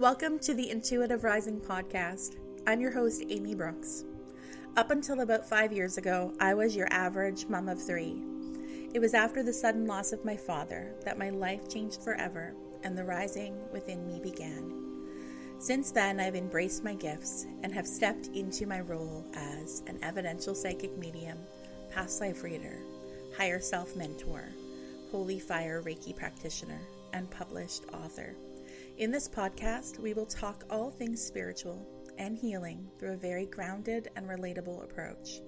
Welcome to the Intuitive Rising podcast. I'm your host, Amy Brookes. Up until about five years ago, I was your average mom of three. It was after the sudden loss of my father that my life changed forever and the rising within me began. Since then, I've embraced my gifts and have stepped into my role as an evidential psychic medium, past life reader, higher self mentor, holy fire Reiki practitioner, and published author. In this podcast, we will talk all things spiritual and healing through a very grounded and relatable approach.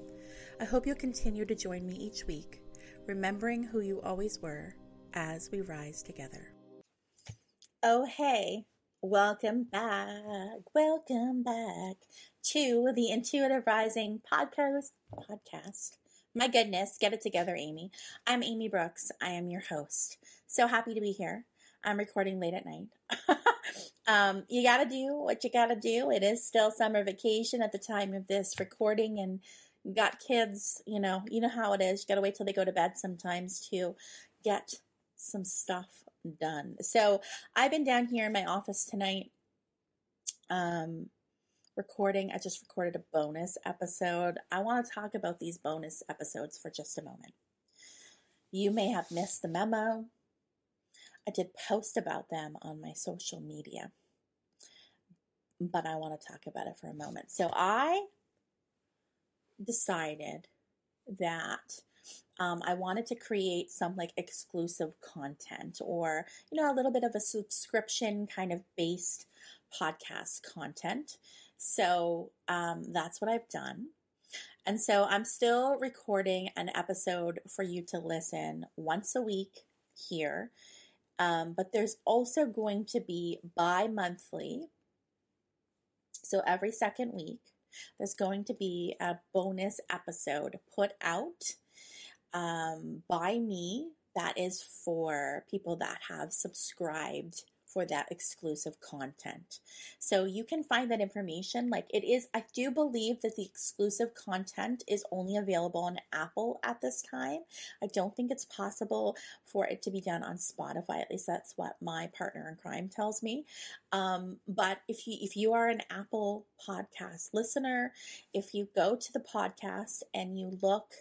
I hope you'll continue to join me each week, remembering who you always were as we rise together. Oh, hey, welcome back. Welcome back to the Intuitive Rising podcast. Podcast. My goodness, get it together, Amy. I'm Amy Brookes. I am your host. So happy to be here. I'm recording late at night. um, you got to do what you got to do. It is still summer vacation at the time of this recording, and got kids. You know, you know how it is. You got to wait till they go to bed sometimes to get some stuff done. So I've been down here in my office tonight. Um, recording. I just recorded a bonus episode. I want to talk about these bonus episodes for just a moment. You may have missed the memo. I did post about them on my social media, but I want to talk about it for a moment. So I decided that um, I wanted to create some like exclusive content or, you know, a little bit of a subscription kind of based podcast content. So um, that's what I've done. And so I'm still recording an episode for you to listen once a week here. Um, but there's also going to be bi monthly. So every second week, there's going to be a bonus episode put out um, by me that is for people that have subscribed for that exclusive content. So you can find that information. Like it is, I do believe that the exclusive content is only available on Apple at this time. I don't think it's possible for it to be done on Spotify. At least that's what my partner in crime tells me. Um, but if you if you are an Apple podcast listener, if you go to the podcast and you look,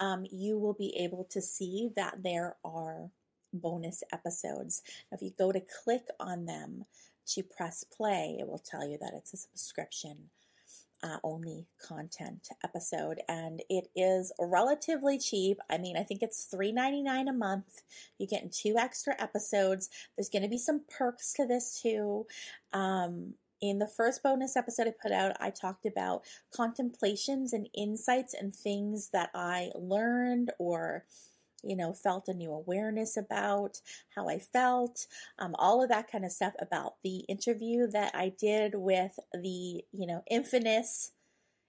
um, you will be able to see that there are bonus episodes. If you go to click on them to press play, it will tell you that it's a subscription uh, only content episode. And it is relatively cheap. I mean i think it's $3.99 a month. You get two extra episodes. There's going to be some perks to this too. Um, in the first bonus episode I put out, I talked about contemplations and insights and things that I learned or you know, felt a new awareness about how I felt, um, all of that kind of stuff about the interview that I did with the, you know, infamous,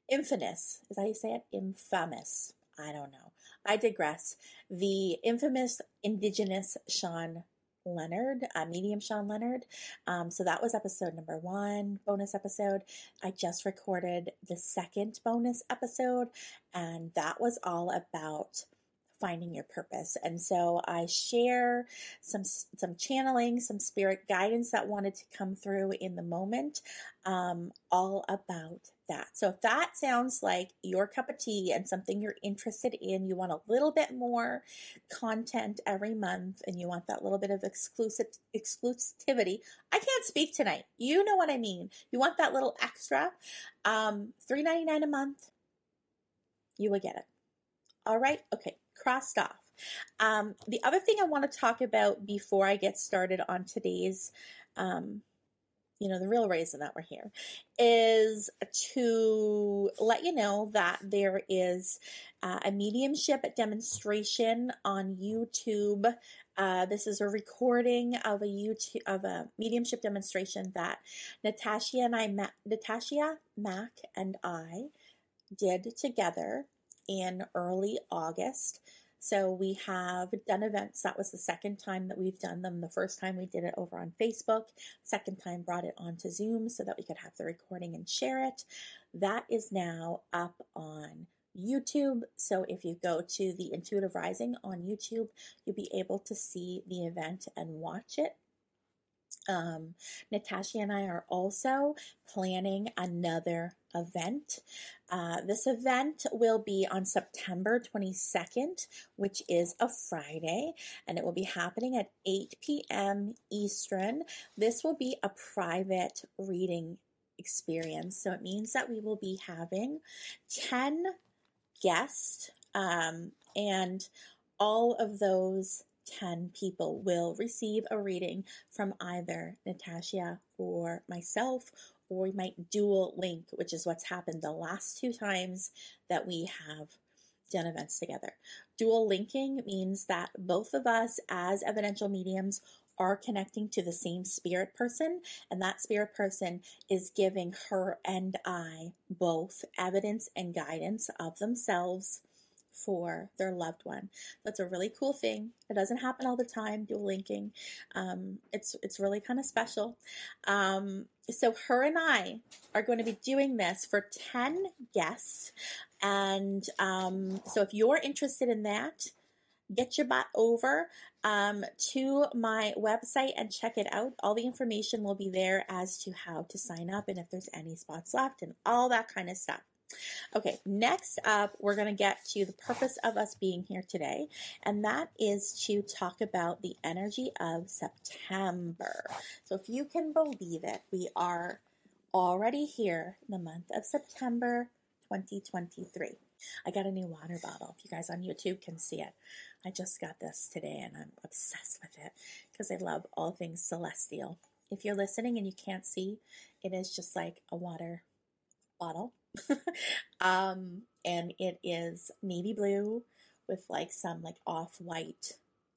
infamous, is how you say it? Infamous. I don't know. I digress. The infamous Indigenous Sean Leonard, uh, medium Sean Leonard. Um, so that was episode number one, bonus episode. I just recorded the second bonus episode, and that was all about finding your purpose. And so I share some some channeling, some spirit guidance that wanted to come through in the moment, um, all about that. So if that sounds like your cup of tea and something you're interested in, you want a little bit more content every month, and you want that little bit of exclusive exclusivity. I can't speak tonight. You know what I mean. You want that little extra. Um, Three ninety nine a month. You will get it. All right. Okay crossed off. Um, the other thing I want to talk about before I get started on today's, um, you know, the real reason that we're here is to let you know that there is uh, a mediumship demonstration on YouTube. Uh, this is a recording of a YouTube of a mediumship demonstration that Natasha and I, Natasha Mack and I did together in early August. So we have done events. That was the second time that we've done them. The first time we did it over on Facebook, second time brought it onto Zoom so that we could have the recording and share it. That is now up on YouTube. So if you go to the Intuitive Rising on YouTube, you'll be able to see the event and watch it. Um, Natasha and I are also planning another event. Uh, this event will be on September 22nd, which is a Friday, and it will be happening at 8 p.m. Eastern. This will be a private reading experience. So it means that we will be having 10 guests, um, and all of those 10 people will receive a reading from either Natasha or myself, or we might dual link, which is what's happened the last two times that we have done events together. Dual linking means that both of us, as evidential mediums, are connecting to the same spirit person, and that spirit person is giving her and I both evidence and guidance of themselves for their loved one. That's a really cool thing. It doesn't happen all the time. Dual linking, um, it's it's really kind of special. Um, so her and I are going to be doing this for ten guests, and um, so if you're interested in that, get your butt over um, to my website and check it out. All the information will be there as to how to sign up and if there's any spots left and all that kind of stuff. Okay, next up, we're going to get to the purpose of us being here today, and that is to talk about the energy of September. So, if you can believe it, we are already here the month of September 2023. I got a new water bottle. If you guys on YouTube can see it, I just got this today and I'm obsessed with it because I love all things celestial. If you're listening and you can't see, it is just like a water bottle um, and it is navy blue with like some like off white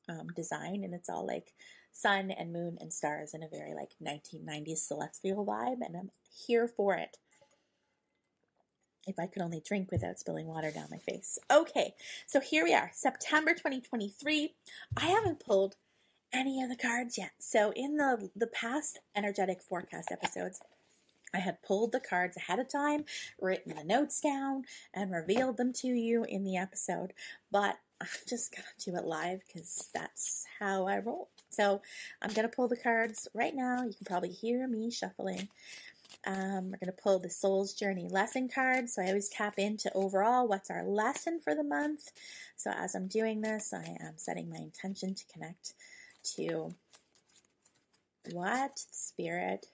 um, design, and it's all like sun and moon and stars in a very like 1990s celestial vibe, and I'm here for it. If I could only drink without spilling water down my face. Okay, so here we are, September 2023. I haven't pulled any of the cards yet. So in the the past energetic forecast episodes, I had pulled the cards ahead of time, written the notes down, and revealed them to you in the episode. But I'm just to do it live because that's how I roll. So I'm to pull the cards right now. You can probably hear me shuffling. Um, we're to pull the Soul's Journey lesson card. So I always tap into overall what's our lesson for the month. So as I'm doing this, I am setting my intention to connect to what spirit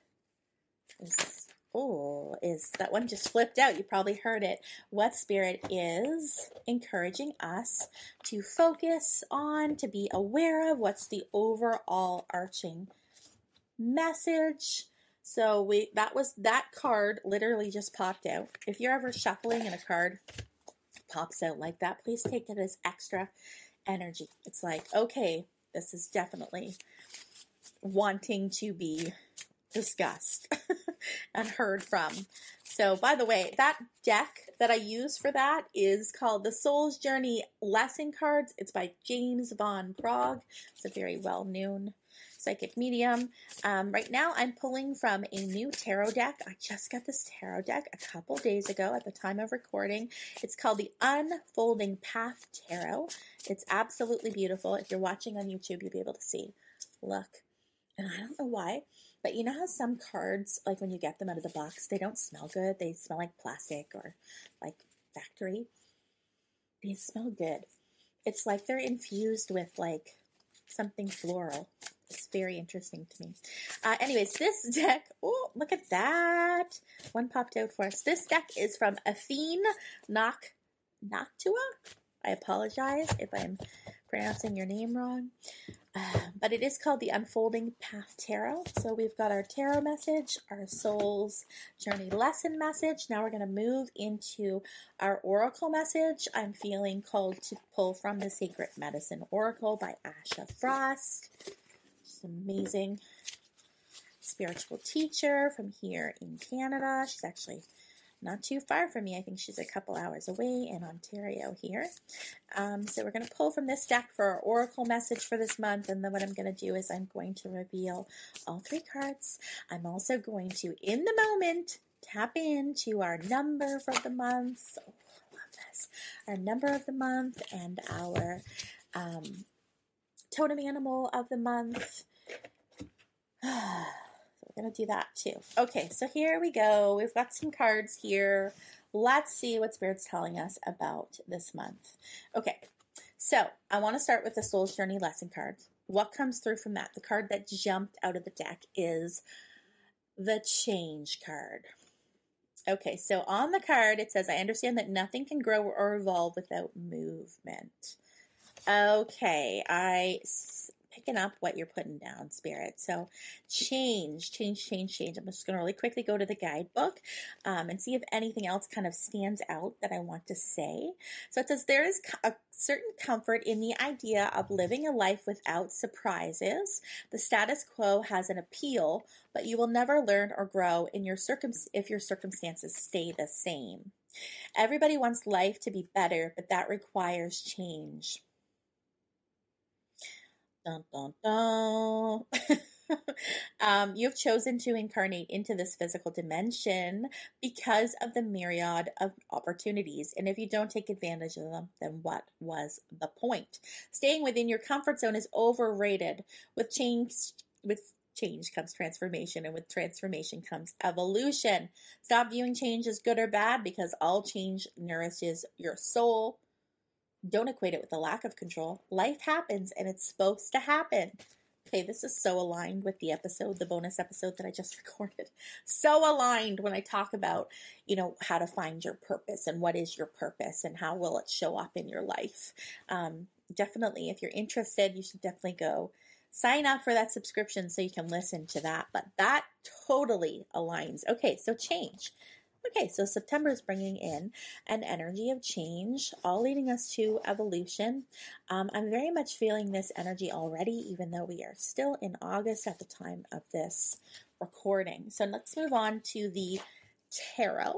is oh is that one just flipped out. You probably heard it. What spirit is encouraging us to focus on to be aware of? What's the overall arching message? So we that was that card literally just popped out. If you're ever shuffling and a card pops out like that please take it as extra energy. It's like okay this is definitely wanting to be discussed and heard from. So, by the way, that deck that I use for that is called the Soul's Journey Lesson Cards. It's by James Van Praagh. It's a very well known psychic medium. Um, right now, I'm pulling from a new tarot deck. I just got this tarot deck a couple days ago at the time of recording. It's called the Unfolding Path Tarot. It's absolutely beautiful. If you're watching on YouTube, you'll be able to see. Look. And I don't know why, but you know how some cards, like when you get them out of the box, they don't smell good? They smell like plastic or like factory. They smell good. It's like they're infused with like something floral. It's very interesting to me. Uh, anyways, this deck, oh, look at that. One popped out for us. This deck is from Athene Nock, Noctua. I apologize if I'm pronouncing your name wrong. But it is called the Unfolding Path Tarot. So we've got our tarot message, our soul's journey lesson message. Now we're going to move into our oracle message. I'm feeling called to pull from the Sacred Medicine Oracle by Asha Frost. She's amazing spiritual teacher from here in Canada. She's actually not too far from me. I think she's a couple hours away in Ontario here. Um, so we're going to pull from this deck for our oracle message for this month. And then what I'm going to do is I'm going to reveal all three cards. I'm also going to, in the moment, tap into our number for the month. Oh, I love this. Our number of the month and our um, totem animal of the month we're going to do that too. Okay, so here we go. We've got some cards here. Let's see what Spirit's telling us about this month. Okay, so I want to start with the Soul's Journey lesson cards. What comes through from that? The card that jumped out of the deck is the Change card. Okay, so on the card it says, I understand that nothing can grow or evolve without movement. Okay, I picking up what you're putting down, Spirit. So change, change, change, change. I'm just going to really quickly go to the guidebook um, and see if anything else kind of stands out that I want to say. So it says there is a certain comfort in the idea of living a life without surprises. The status quo has an appeal, but you will never learn or grow in your circum- if your circumstances stay the same. Everybody wants life to be better, but that requires change. Dun, dun, dun. um, you have chosen to incarnate into this physical dimension because of the myriad of opportunities. And if you don't take advantage of them, then what was the point? Staying within your comfort zone is overrated. With change, with change comes transformation, and with transformation comes evolution. Stop viewing change as good or bad because all change nourishes your soul, don't equate it with a lack of control. Life happens and it's supposed to happen. Okay, this is so aligned with the episode, the bonus episode that I just recorded. So aligned when I talk about, you know, how to find your purpose and what is your purpose and how will it show up in your life. Um, definitely, if you're interested, you should definitely go sign up for that subscription so you can listen to that. But that totally aligns. Okay, so change. Okay, so September is bringing in an energy of change, all leading us to evolution. Um, I'm very much feeling this energy already, even though we are still in August at the time of this recording. So let's move on to the tarot.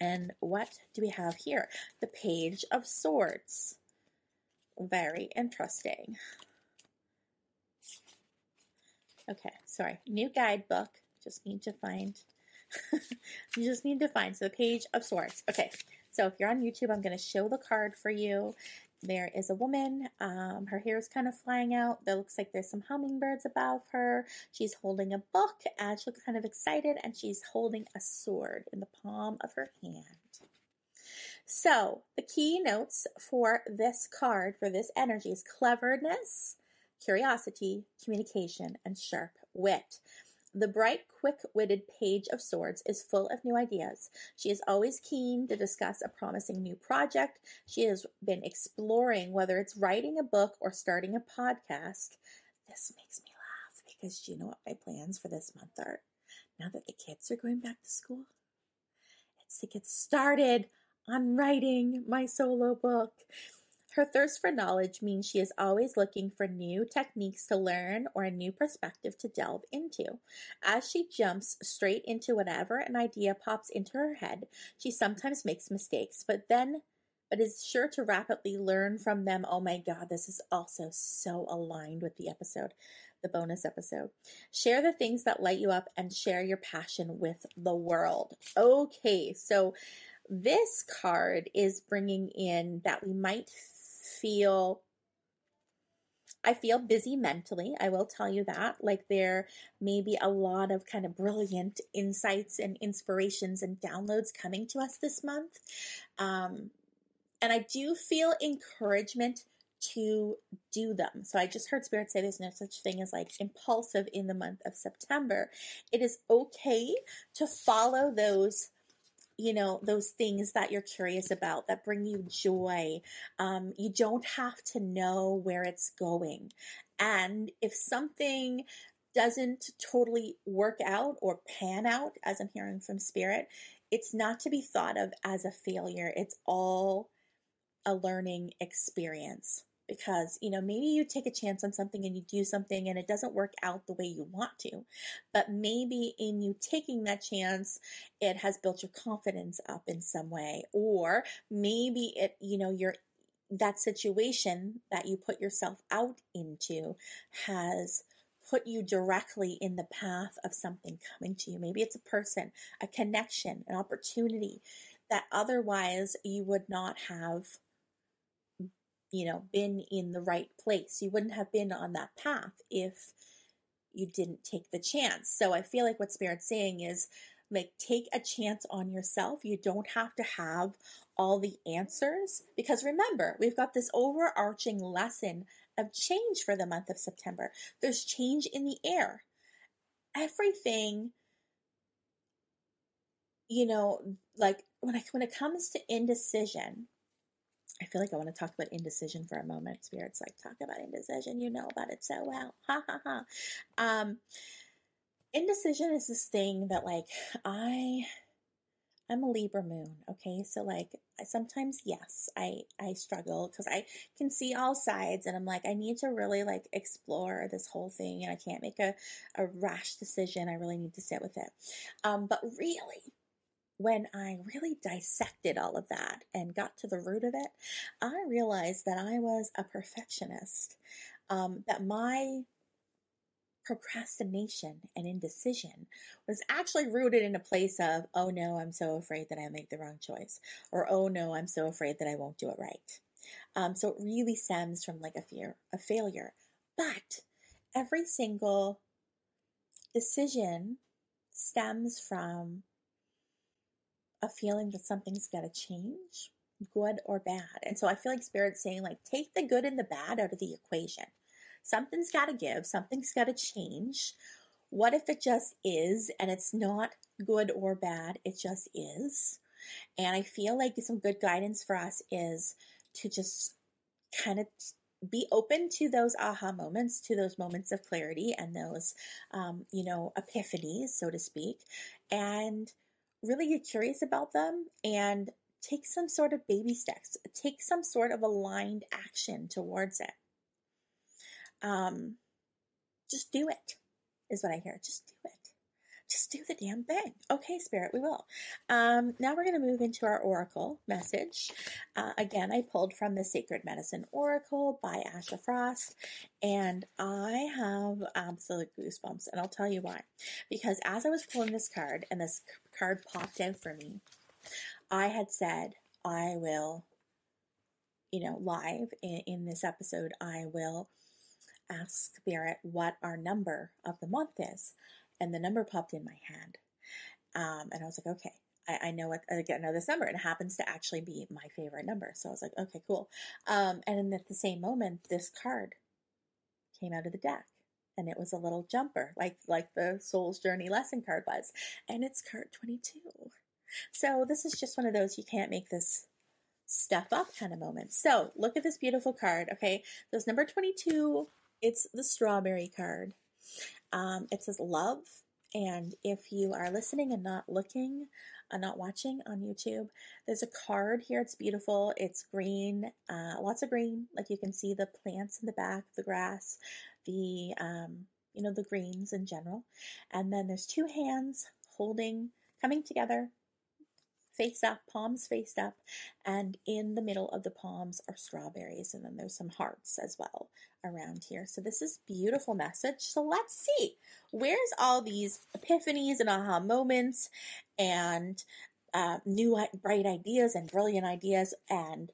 And what do we have here? The Page of Swords. Very interesting. Okay, sorry. New guidebook. Just need to find you just need to find. So the page of swords. Okay. So if you're on YouTube, I'm going to show the card for you. There is a woman. Um, her hair is kind of flying out. There looks like there's some hummingbirds above her. She's holding a book and she looks kind of excited and she's holding a sword in the palm of her hand. So the key notes for this card, for this energy is cleverness, curiosity, communication, and sharp wit. The bright, quick witted Page of Swords is full of new ideas. She is always keen to discuss a promising new project. She has been exploring whether it's writing a book or starting a podcast. This makes me laugh because you know what my plans for this month are? Now that the kids are going back to school, it's to get started on writing my solo book. Her thirst for knowledge means she is always looking for new techniques to learn or a new perspective to delve into. As she jumps straight into whatever an idea pops into her head, she sometimes makes mistakes, but then but is sure to rapidly learn from them. Oh my god, this is also so aligned with the episode, the bonus episode. Share the things that light you up and share your passion with the world. Okay, so this card is bringing in that we might feel I feel busy mentally. I will tell you that. Like there may be a lot of kind of brilliant insights and inspirations and downloads coming to us this month. Um, and I do feel encouragement to do them. So I just heard Spirit say there's no such thing as like impulsive in the month of September. It is okay to follow those you know those things that you're curious about that bring you joy um, you don't have to know where it's going. And if something doesn't totally work out or pan out as i'm hearing from spirit it's not to be thought of as a failure. It's all a learning experience because you know maybe you take a chance on something and you do something and it doesn't work out the way you want to but maybe in you taking that chance it has built your confidence up in some way or maybe it you know you're that situation that you put yourself out into has put you directly in the path of something coming to you. Maybe it's a person, a connection, an opportunity that otherwise you would not have you know, been in the right place. You wouldn't have been on that path if you didn't take the chance. So I feel like what Spirit's saying is like take a chance on yourself. You don't have to have all the answers because remember, we've got this overarching lesson of change for the month of September. There's change in the air. Everything you know, like when I, when it comes to indecision, I feel like I want to talk about indecision for a moment. Spirits like talk about indecision. You know about it so well. Ha ha ha. Um, indecision is this thing that like I I'm a Libra moon, okay? So like sometimes yes, I I struggle cuz I can see all sides and I'm like I need to really like explore this whole thing and I can't make a a rash decision. I really need to sit with it. Um but really when I really dissected all of that and got to the root of it, I realized that I was a perfectionist. Um, that my procrastination and indecision was actually rooted in a place of, oh no, I'm so afraid that I make the wrong choice, or oh no, I'm so afraid that I won't do it right. Um, so it really stems from like a fear of failure. But every single decision stems from a feeling that something's got to change, good or bad. And so I feel like Spirit's saying, like, take the good and the bad out of the equation. Something's got to give, something's got to change. What if it just is and it's not good or bad? It just is. And I feel like some good guidance for us is to just kind of be open to those aha moments, to those moments of clarity and those, um, you know, epiphanies, so to speak, and really get curious about them and take some sort of baby steps, take some sort of aligned action towards it um, just do it, is what I hear. Just do it. Just do the damn thing. Okay, Spirit, we will. Um, now we're going to move into our Oracle message. Uh, again, I pulled from the Sacred Medicine Oracle by Asha Frost, and I have absolute goosebumps, and I'll tell you why. Because as I was pulling this card, and this card popped out for me, I had said, I will, you know, live in, in this episode, I will ask Spirit what our number of the month is. And the number popped in my hand. Um, and I was like, okay, I, know what, I know this number. And it happens to actually be my favorite number. So I was like, okay, cool. Um, and at the same moment, this card came out of the deck. And it was a little jumper, like like the Soul's Journey lesson card was. And it's card 22. So this is just one of those you can't make this stuff up kind of moments. So look at this beautiful card. Okay, those number 22 it's the strawberry card. Um, it says love. And if you are listening and not looking, uh, not watching on YouTube, there's a card here. It's beautiful. It's green, uh, lots of green. Like you can see the plants in the back, the grass, the, um, you know, the greens in general. And then there's two hands holding, coming together, face up, palms faced up, and in the middle of the palms are strawberries, and then there's some hearts as well around here. So this is beautiful message. So let's see, where's all these epiphanies and aha moments and uh, new bright ideas and brilliant ideas and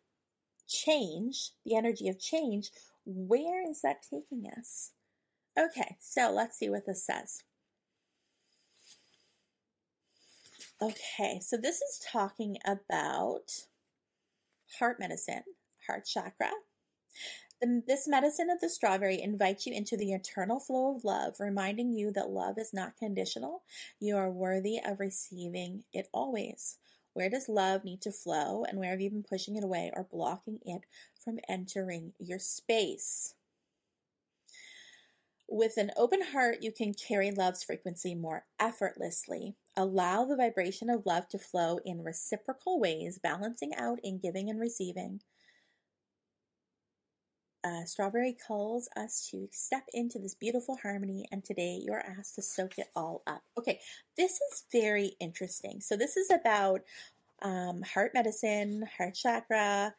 change, the energy of change, where is that taking us? Okay, so let's see what this says. Okay, so this is talking about heart medicine, heart chakra. this medicine of the strawberry invites you into the eternal flow of love, reminding you that love is not conditional. You are worthy of receiving it always. Where does love need to flow, and where have you been pushing it away or blocking it from entering your space? With an open heart, you can carry love's frequency more effortlessly. Allow the vibration of love to flow in reciprocal ways, balancing out in giving and receiving. Uh, Strawberry calls us to step into this beautiful harmony, and today you're asked to soak it all up. Okay, this is very interesting. So, this is about um, heart medicine, heart chakra,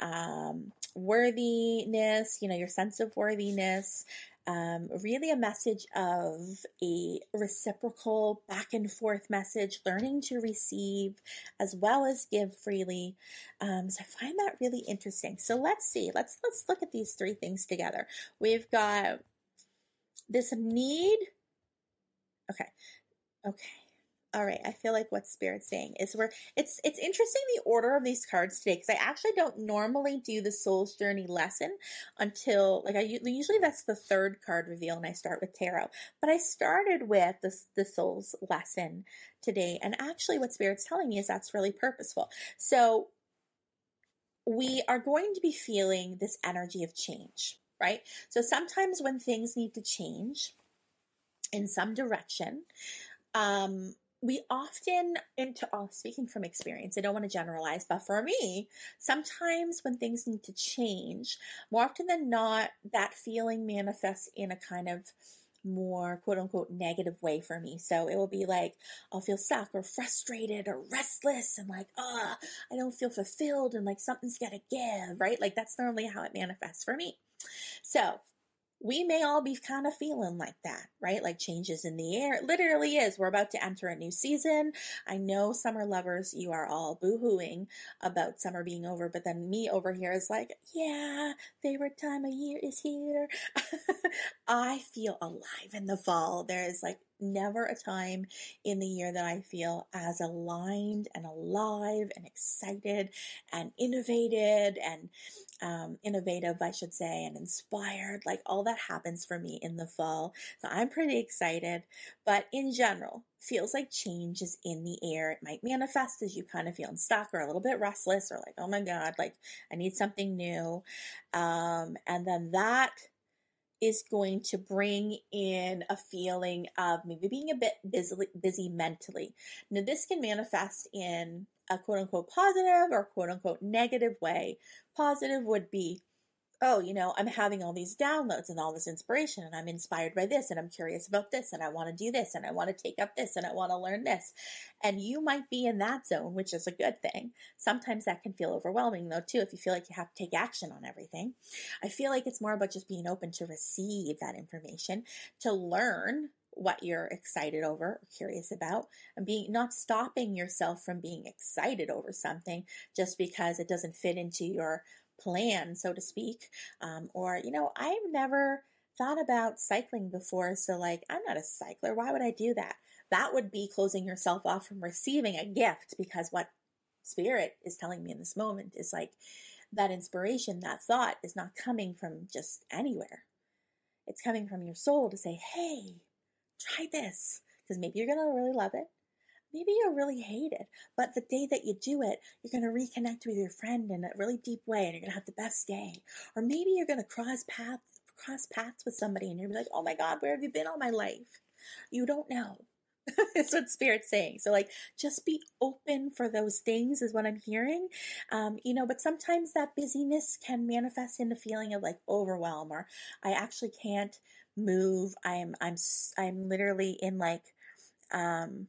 um, worthiness, you know, your sense of worthiness, um, really a message of a reciprocal back and forth message, learning to receive as well as give freely. Um, so I find that really interesting. So let's see. Let's let's look at these three things together. We've got this need. Okay. Okay. All right, I feel like what Spirit's saying is we're it's it's interesting the order of these cards today because I actually don't normally do the Soul's Journey lesson until like I usually that's the third card reveal and I start with tarot, but I started with the the Soul's lesson today, and actually what Spirit's telling me is that's really purposeful. So we are going to be feeling this energy of change, right? So sometimes when things need to change in some direction, um, we often into speaking from experience i don't want to generalize but for me sometimes when things need to change more often than not that feeling manifests in a kind of more quote unquote negative way for me. So it will be like I'll feel stuck or frustrated or restless and like, ah, I don't feel fulfilled and like something's gotta give, right? Like that's normally how it manifests for me. So we may all be kind of feeling like that, right? Like changes in the air. It literally is. We're about to enter a new season. I know summer lovers, you are all boohooing about summer being over, but then me over here is like, yeah, favorite time of year is here. I feel alive in the fall. There is like never a time in the year that I feel as aligned and alive and excited and innovated and um, innovative, I should say, and inspired. Like all that happens for me in the fall. So I'm pretty excited. But in general, feels like change is in the air. It might manifest as you kind of feeling stuck or a little bit restless or like, oh my God, like I need something new. Um, and then that is going to bring in a feeling of maybe being a bit busy, busy mentally. Now, this can manifest in a quote unquote positive or quote unquote negative way. Positive would be oh, you know, I'm having all these downloads and all this inspiration, and I'm inspired by this, and I'm curious about this, and I want to do this, and I want to take up this, and I want to learn this. And you might be in that zone, which is a good thing. Sometimes that can feel overwhelming, though, too, if you feel like you have to take action on everything. I feel like it's more about just being open to receive that information, to learn what you're excited over or curious about and being not stopping yourself from being excited over something just because it doesn't fit into your plan, so to speak. Um, or, you know, I've never thought about cycling before. So, like, I'm not a cycler. Why would I do that? That would be closing yourself off from receiving a gift because what spirit is telling me in this moment is like that inspiration, that thought is not coming from just anywhere. It's coming from your soul to say, hey, try this. Because maybe you're going to really love it maybe you'll really hate it. But the day that you do it, you're going to reconnect with your friend in a really deep way and you're going to have the best day. Or maybe you're going to cross paths, cross paths with somebody and you're be like, oh my God, where have you been all my life? You don't know. It's what Spirit's saying. So, like, just be open for those things, is what I'm hearing. Um, you know, but sometimes that busyness can manifest in a feeling of like overwhelm, or I actually can't move. I'm, I'm, I'm literally in like, um,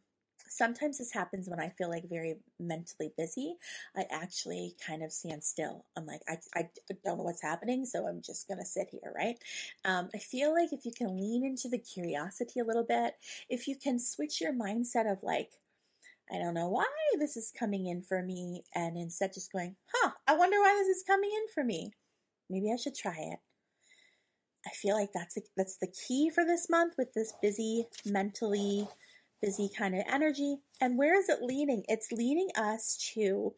sometimes this happens when I feel like very mentally busy. I actually kind of stand still. I'm like, I, I don't know what's happening, so I'm just going to sit here, right? Um, I feel like if you can lean into the curiosity a little bit, if you can switch your mindset of like, I don't know why this is coming in for me, and instead just going, huh, I wonder why this is coming in for me. Maybe I should try it. I feel like that's a, that's the key for this month with this busy mentally busy kind of energy. And where is it leading? It's leading us to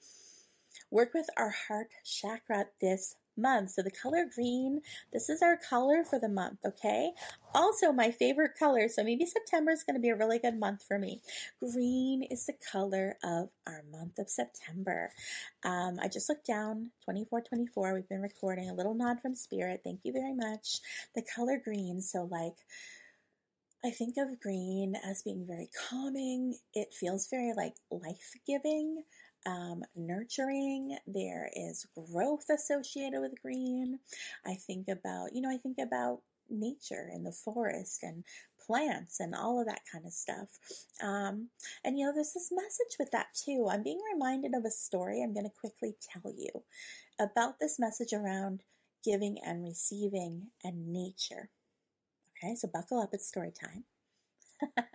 work with our heart chakra this month. So the color green, this is our color for the month, okay? Also, my favorite color, so maybe September is going to be a really good month for me. Green is the color of our month of September. Um, I just looked down, 2424, we've been recording, a little nod from spirit. Thank you very much. The color green, so like I think of green as being very calming. It feels very like life giving, um, nurturing. There is growth associated with green. I think about, you know, I think about nature and the forest and plants and all of that kind of stuff. Um, and you know, there's this message with that too. I'm being reminded of a story I'm going to quickly tell you about this message around giving and receiving and nature. Okay, so buckle up, it's story time.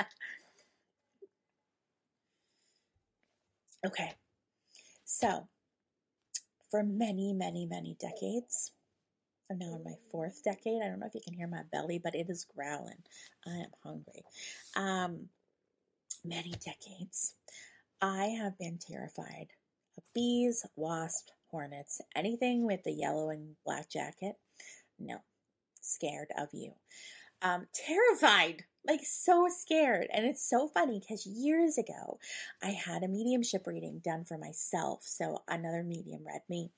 okay, so for many, many, many decades, I'm now in my fourth decade. I don't know if you can hear my belly, but it is growling. I am hungry. Um, many decades. I have been terrified of bees, wasps, hornets, anything with the yellow and black jacket. No, scared of you. Um, terrified, like so scared. And it's so funny because years ago, I had a mediumship reading done for myself. So another medium read me.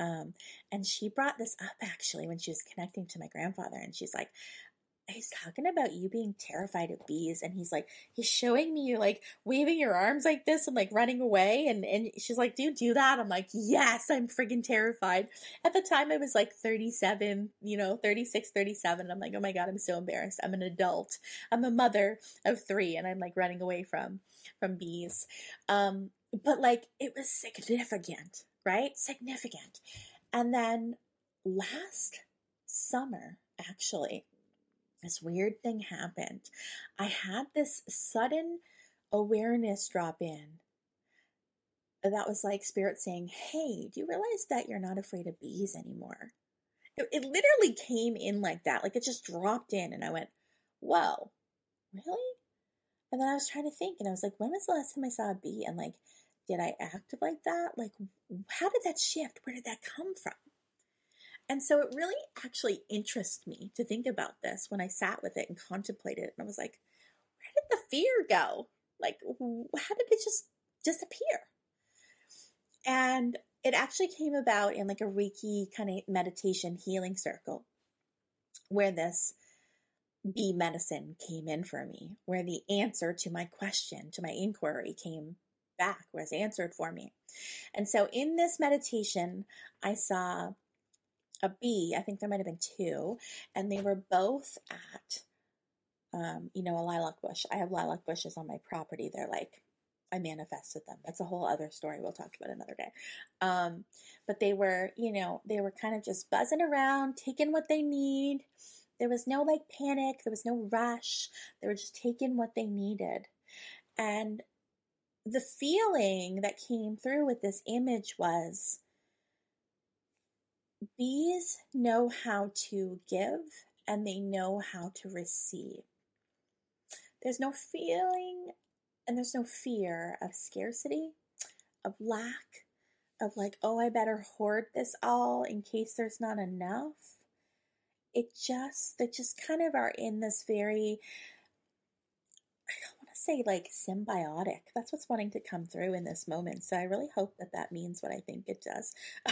Um, and she brought this up actually when she was connecting to my grandfather. And she's like, he's talking about you being terrified of bees and he's like he's showing me you like waving your arms like this and like running away and and she's like do you do that? I'm like yes i'm freaking terrified. At the time i was like 37 you know 36 37 i'm like oh my god i'm so embarrassed. I'm an adult. I'm a mother of three and i'm like running away from from bees. Um but like it was significant right? Significant. And then last summer actually this weird thing happened. I had this sudden awareness drop in that was like spirit saying, Hey, do you realize that you're not afraid of bees anymore? It, it literally came in like that. Like it just dropped in, and I went, Whoa, really? And then I was trying to think, and I was like, When was the last time I saw a bee? And like, did I act like that? Like, how did that shift? Where did that come from? And so it really actually interests me to think about this when I sat with it and contemplated it. And I was like, where did the fear go? Like, how did it just disappear? And it actually came about in like a Reiki kind of meditation healing circle where this bee medicine came in for me, where the answer to my question, to my inquiry came back, was answered for me. And so in this meditation, I saw a bee. I think there might have been two, and they were both at, um, you know, a lilac bush. I have lilac bushes on my property. They're like, I manifested them. That's a whole other story we'll talk about another day. Um, but they were, you know, they were kind of just buzzing around, taking what they need. There was no like panic, there was no rush. They were just taking what they needed. And the feeling that came through with this image was bees know how to give and they know how to receive. There's no feeling and there's no fear of scarcity, of lack, of like, oh, I better hoard this all in case there's not enough. It just, they just kind of are in this very say like symbiotic. That's what's wanting to come through in this moment. So I really hope that that means what I think it does.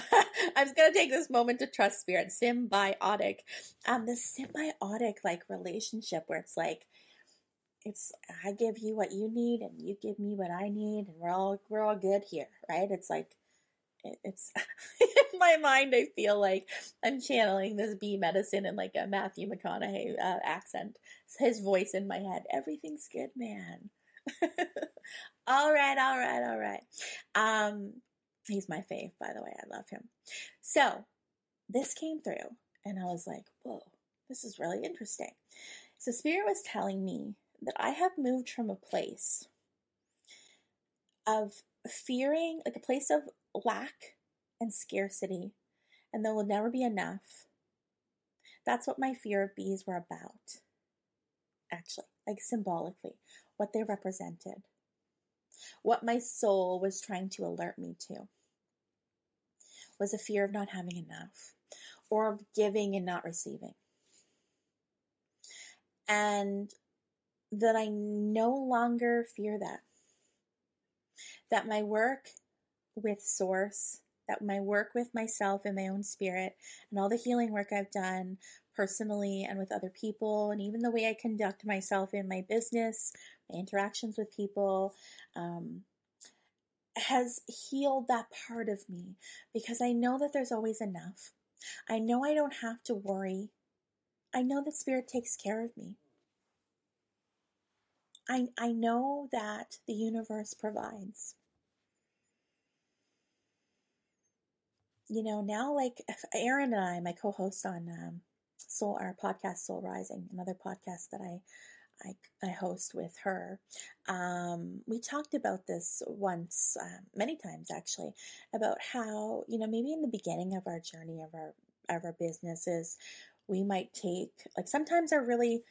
I'm just going to take this moment to trust spirit. Symbiotic. Um, this symbiotic like relationship where it's like, it's I give you what you need and you give me what I need and we're all we're all good here, right? It's like it's in my mind i feel like i'm channeling this bee medicine in like a matthew mcconaughey uh, accent. It's his voice in my head. Everything's good man. All right all right all right. Um he's my fave by the way. I love him. So this came through and i was like whoa this is really interesting. So spirit was telling me that i have moved from a place of fearing like a place of lack and scarcity, and there will never be enough. That's what my fear of bees were about, actually, like symbolically, what they represented, what my soul was trying to alert me to was a fear of not having enough or of giving and not receiving. And that I no longer fear that. That my work with Source, that my work with myself and my own spirit, and all the healing work I've done personally and with other people, and even the way I conduct myself in my business, my interactions with people, um, has healed that part of me because I know that there's always enough. I know I don't have to worry. I know that Spirit takes care of me. I, I know that the universe provides. You know, now like Erin and I, my co-host on um, Soul, our podcast Soul Rising, another podcast that I I, I host with her. Um, we talked about this once, uh, many times actually, about how you know maybe in the beginning of our journey of our of our businesses, we might take like sometimes are really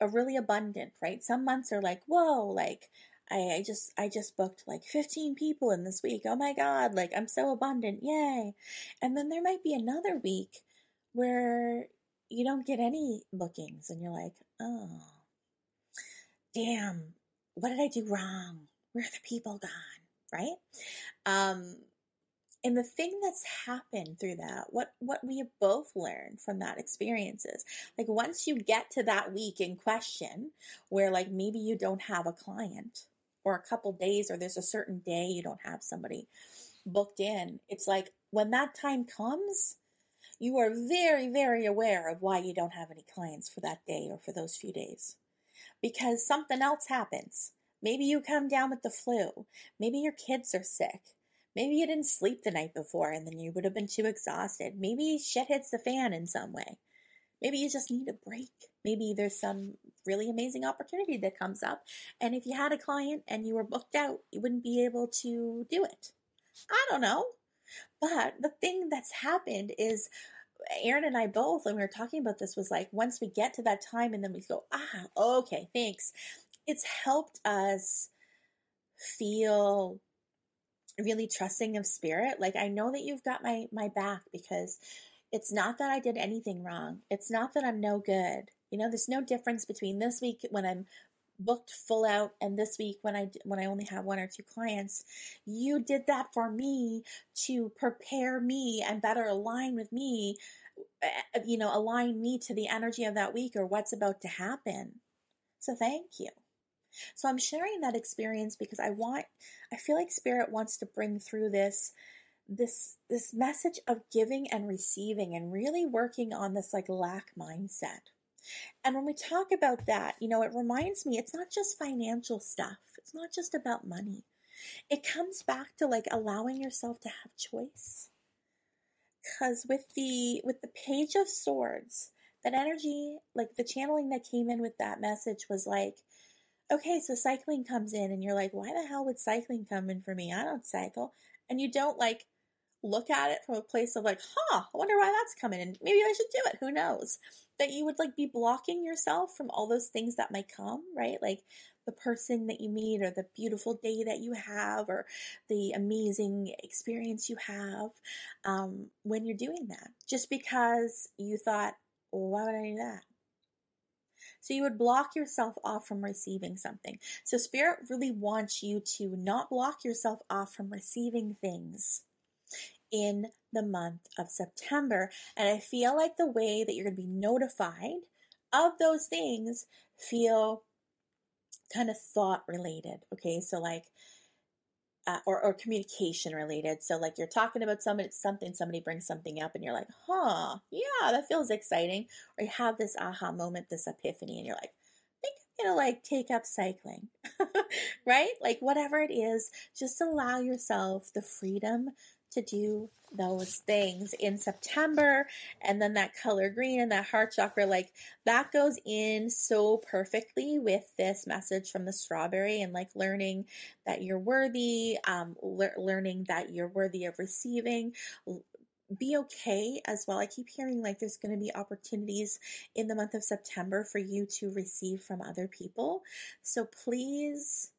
are really abundant, right? Some months are like, whoa, like I, I just I just booked like 15 people in this week. Oh my god, like I'm so abundant. Yay. And then there might be another week where you don't get any bookings and you're like, "Oh. Damn. What did I do wrong? Where are the people gone?" Right? Um and the thing that's happened through that what what we have both learned from that experience is like once you get to that week in question where like maybe you don't have a client or a couple days or there's a certain day you don't have somebody booked in it's like when that time comes you are very very aware of why you don't have any clients for that day or for those few days because something else happens maybe you come down with the flu maybe your kids are sick Maybe you didn't sleep the night before and then you would have been too exhausted. Maybe shit hits the fan in some way. Maybe you just need a break. Maybe there's some really amazing opportunity that comes up. And if you had a client and you were booked out, you wouldn't be able to do it. I don't know. But the thing that's happened is Aaron and I both, when we were talking about this, was like once we get to that time and then we go, ah, okay, thanks. It's helped us feel really trusting of spirit like i know that you've got my my back because it's not that i did anything wrong. It's not that i'm no good. You know there's no difference between this week when i'm booked full out and this week when i when i only have one or two clients. You did that for me to prepare me and better align with me eh, you know align me to the energy of that week or what's about to happen. So thank you. So I'm sharing that experience because I want I feel like spirit wants to bring through this this this message of giving and receiving and really working on this like lack mindset. And when we talk about that, you know, it reminds me it's not just financial stuff. It's not just about money. It comes back to like allowing yourself to have choice. Cuz with the with the page of swords, that energy, like the channeling that came in with that message was like okay, so cycling comes in and you're like, why the hell would cycling come in for me? I don't cycle. And you don't like look at it from a place of like, huh, I wonder why that's coming in. Maybe I should do it. Who knows? That you would like be blocking yourself from all those things that might come, right? Like the person that you meet or the beautiful day that you have or the amazing experience you have um, when you're doing that. Just because you thought, why would I do that? So you would block yourself off from receiving something. So Spirit really wants you to not block yourself off from receiving things in the month of September. And I feel like the way that you're going to be notified of those things feel kind of thought related. Okay. So like, uh, or, or communication related. So like you're talking about somebody, something, somebody brings something up and you're like, huh, yeah, that feels exciting. Or you have this aha moment, this epiphany, and you're like, I think I'm gonna like take up cycling, right? Like whatever it is, just allow yourself the freedom to do those things in September. And then that color green and that heart chakra, like that goes in so perfectly with this message from the strawberry and like learning that you're worthy, um, le- learning that you're worthy of receiving. Be okay as well. I keep hearing like there's going to be opportunities in the month of September for you to receive from other people. So please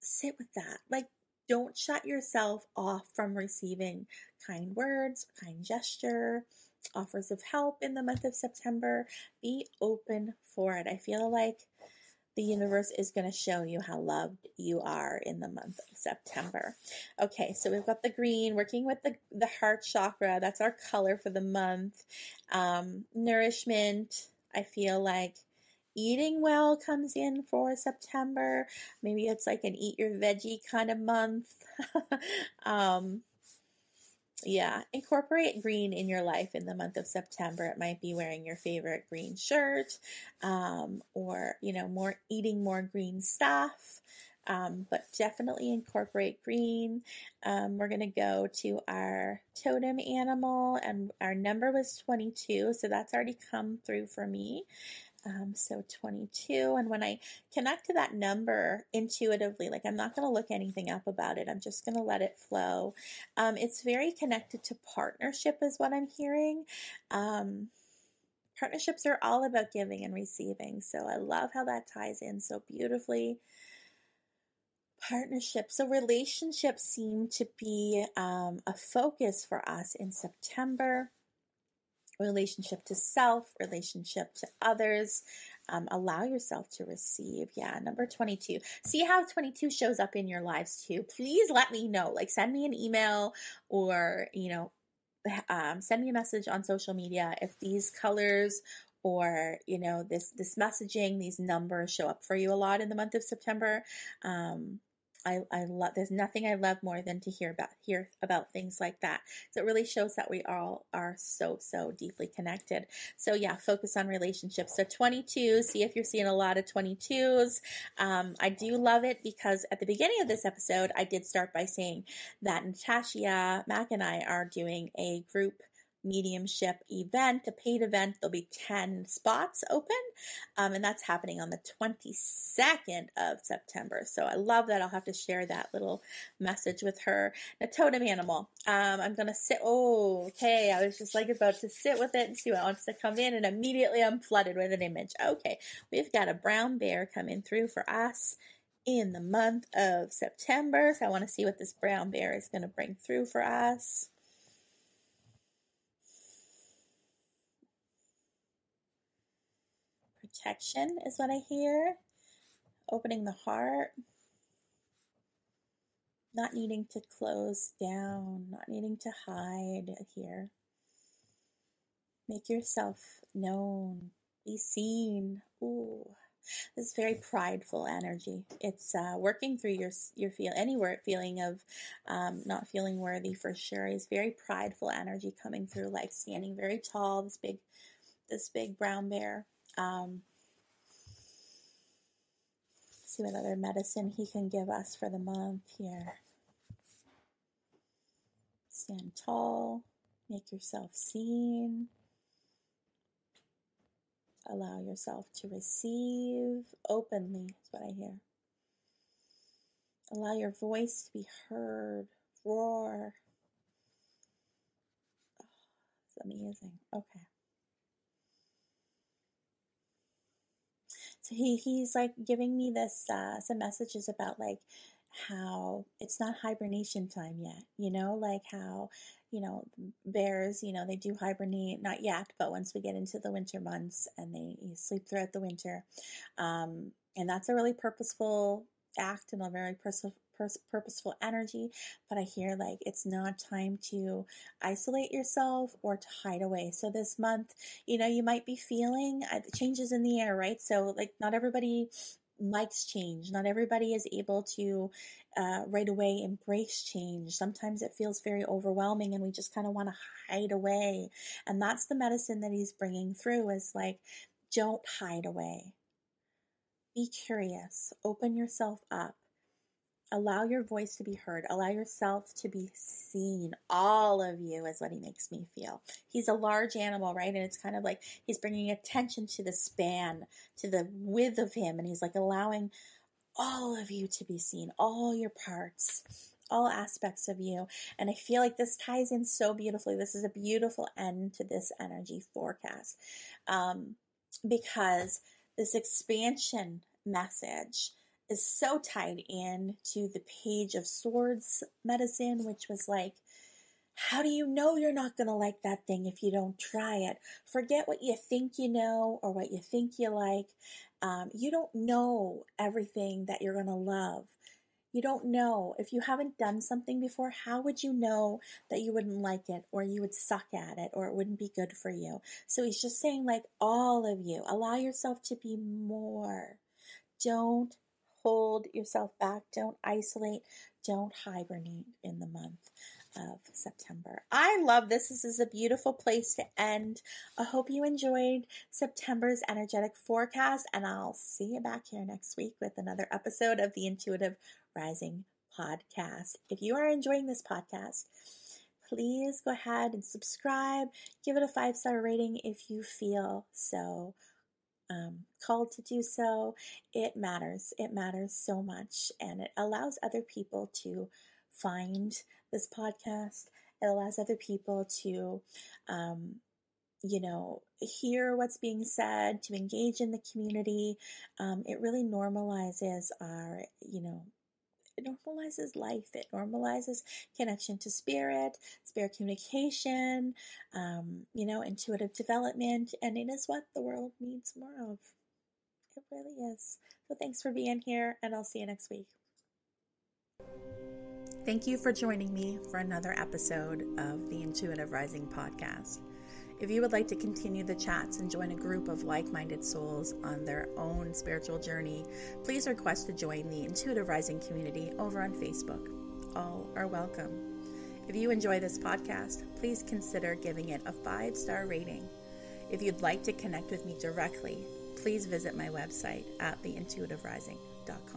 sit with that. Like, don't shut yourself off from receiving kind words, kind gesture, offers of help in the month of September. Be open for it. I feel like the universe is going to show you how loved you are in the month of September. Okay, so we've got the green working with the, the heart chakra. That's our color for the month. Um, nourishment, I feel like eating well comes in for September. Maybe it's like an eat your veggie kind of month. um, yeah, incorporate green in your life in the month of September. It might be wearing your favorite green shirt, um, or you know, more eating more green stuff. Um, but definitely incorporate green. Um, we're going to go to our totem animal, and our number was 22, so that's already come through for me. Um, so 22. And when I connect to that number intuitively, like I'm not going to look anything up about it, I'm just going to let it flow. Um, it's very connected to partnership, is what I'm hearing. Um, partnerships are all about giving and receiving. So I love how that ties in so beautifully. Partnerships. So relationships seem to be um, a focus for us in September relationship to self, relationship to others. Um, allow yourself to receive. Yeah, number 22. See how 22 shows up in your lives too. Please let me know. Like, send me an email or, you know, um, send me a message on social media if these colors or you know this this messaging these numbers show up for you a lot in the month of september um, I, I love there's nothing I love more than to hear about hear about things like that. So it really shows that we all are so so deeply connected. So yeah, focus on relationships. So 22, see if you're seeing a lot of 22s. Um, I do love it because at the beginning of this episode, I did start by saying that Natasha Mack and I are doing a group mediumship event, a paid event. There'll be 10 spots open, um, and that's happening on the 22nd of September. So I love that. I'll have to share that little message with her. The totem animal. Um, I'm going to sit. Oh, okay. I was just like about to sit with it and see what wants to come in, and immediately I'm flooded with an image. Okay, we've got a brown bear coming through for us in the month of September. So I want to see what this brown bear is going to bring through for us. Protection is what I hear. Opening the heart. Not needing to close down, not needing to hide here. Make yourself known, be seen. Ooh, this is very prideful energy. It's uh, working through your your feel anywhere feeling of um, not feeling worthy for sure. Is very prideful energy coming through, like standing very tall. This big, this big brown bear. Um, see what other medicine he can give us for the month here. Stand tall, make yourself seen. Allow yourself to receive openly, is what I hear. Allow your voice to be heard. Roar. Oh, it's amazing. Okay. He he's like giving me this uh, some messages about like how it's not hibernation time yet you know like how you know bears you know they do hibernate not yet but once we get into the winter months and they sleep throughout the winter um, and that's a really purposeful act and a very purposeful energy, but I hear like it's not time to isolate yourself or to hide away. So this month, you know, you might be feeling uh, changes in the air, right? So like not everybody likes change. Not everybody is able to uh, right away embrace change. Sometimes it feels very overwhelming and we just kind of want to hide away. And that's the medicine that he's bringing through is like, don't hide away. Be curious. Open yourself up allow your voice to be heard. Allow yourself to be seen. All of you is what he makes me feel. He's a large animal right? And it's kind of like he's bringing attention to the span to the width of him and he's like allowing all of you to be seen all your parts all aspects of you. And i feel like this ties in so beautifully. This is a beautiful end to this energy forecast um, because this expansion message is so tied in to the page of swords medicine, which was like, how do you know you're not going to like that thing if you don't try it? Forget what you think you know or what you think you like. Um, you don't know everything that you're going to love. You don't know. If you haven't done something before, how would you know that you wouldn't like it or you would suck at it or it wouldn't be good for you? So he's just saying, like, all of you, allow yourself to be more. Don't hold yourself back. Don't isolate. Don't hibernate in the month of September. I love this. This is a beautiful place to end. I hope you enjoyed September's energetic forecast, and I'll see you back here next week with another episode of the Intuitive Rising podcast. If you are enjoying this podcast, please go ahead and subscribe. Give it a five star rating if you feel so um, called to do so, it matters. It matters so much. And it allows other people to find this podcast. It allows other people to, um, you know, hear what's being said, to engage in the community. Um, it really normalizes our, you know, it normalizes life. It normalizes connection to spirit, spirit communication, um, you know, intuitive development, and it is what the world needs more of. It really is. So thanks for being here, and I'll see you next week. Thank you for joining me for another episode of the Intuitive Rising podcast. If you would like to continue the chats and join a group of like minded souls on their own spiritual journey, please request to join the Intuitive Rising community over on Facebook. All are welcome. If you enjoy this podcast, please consider giving it a five star rating. If you'd like to connect with me directly, please visit my website at theintuitiverising.com.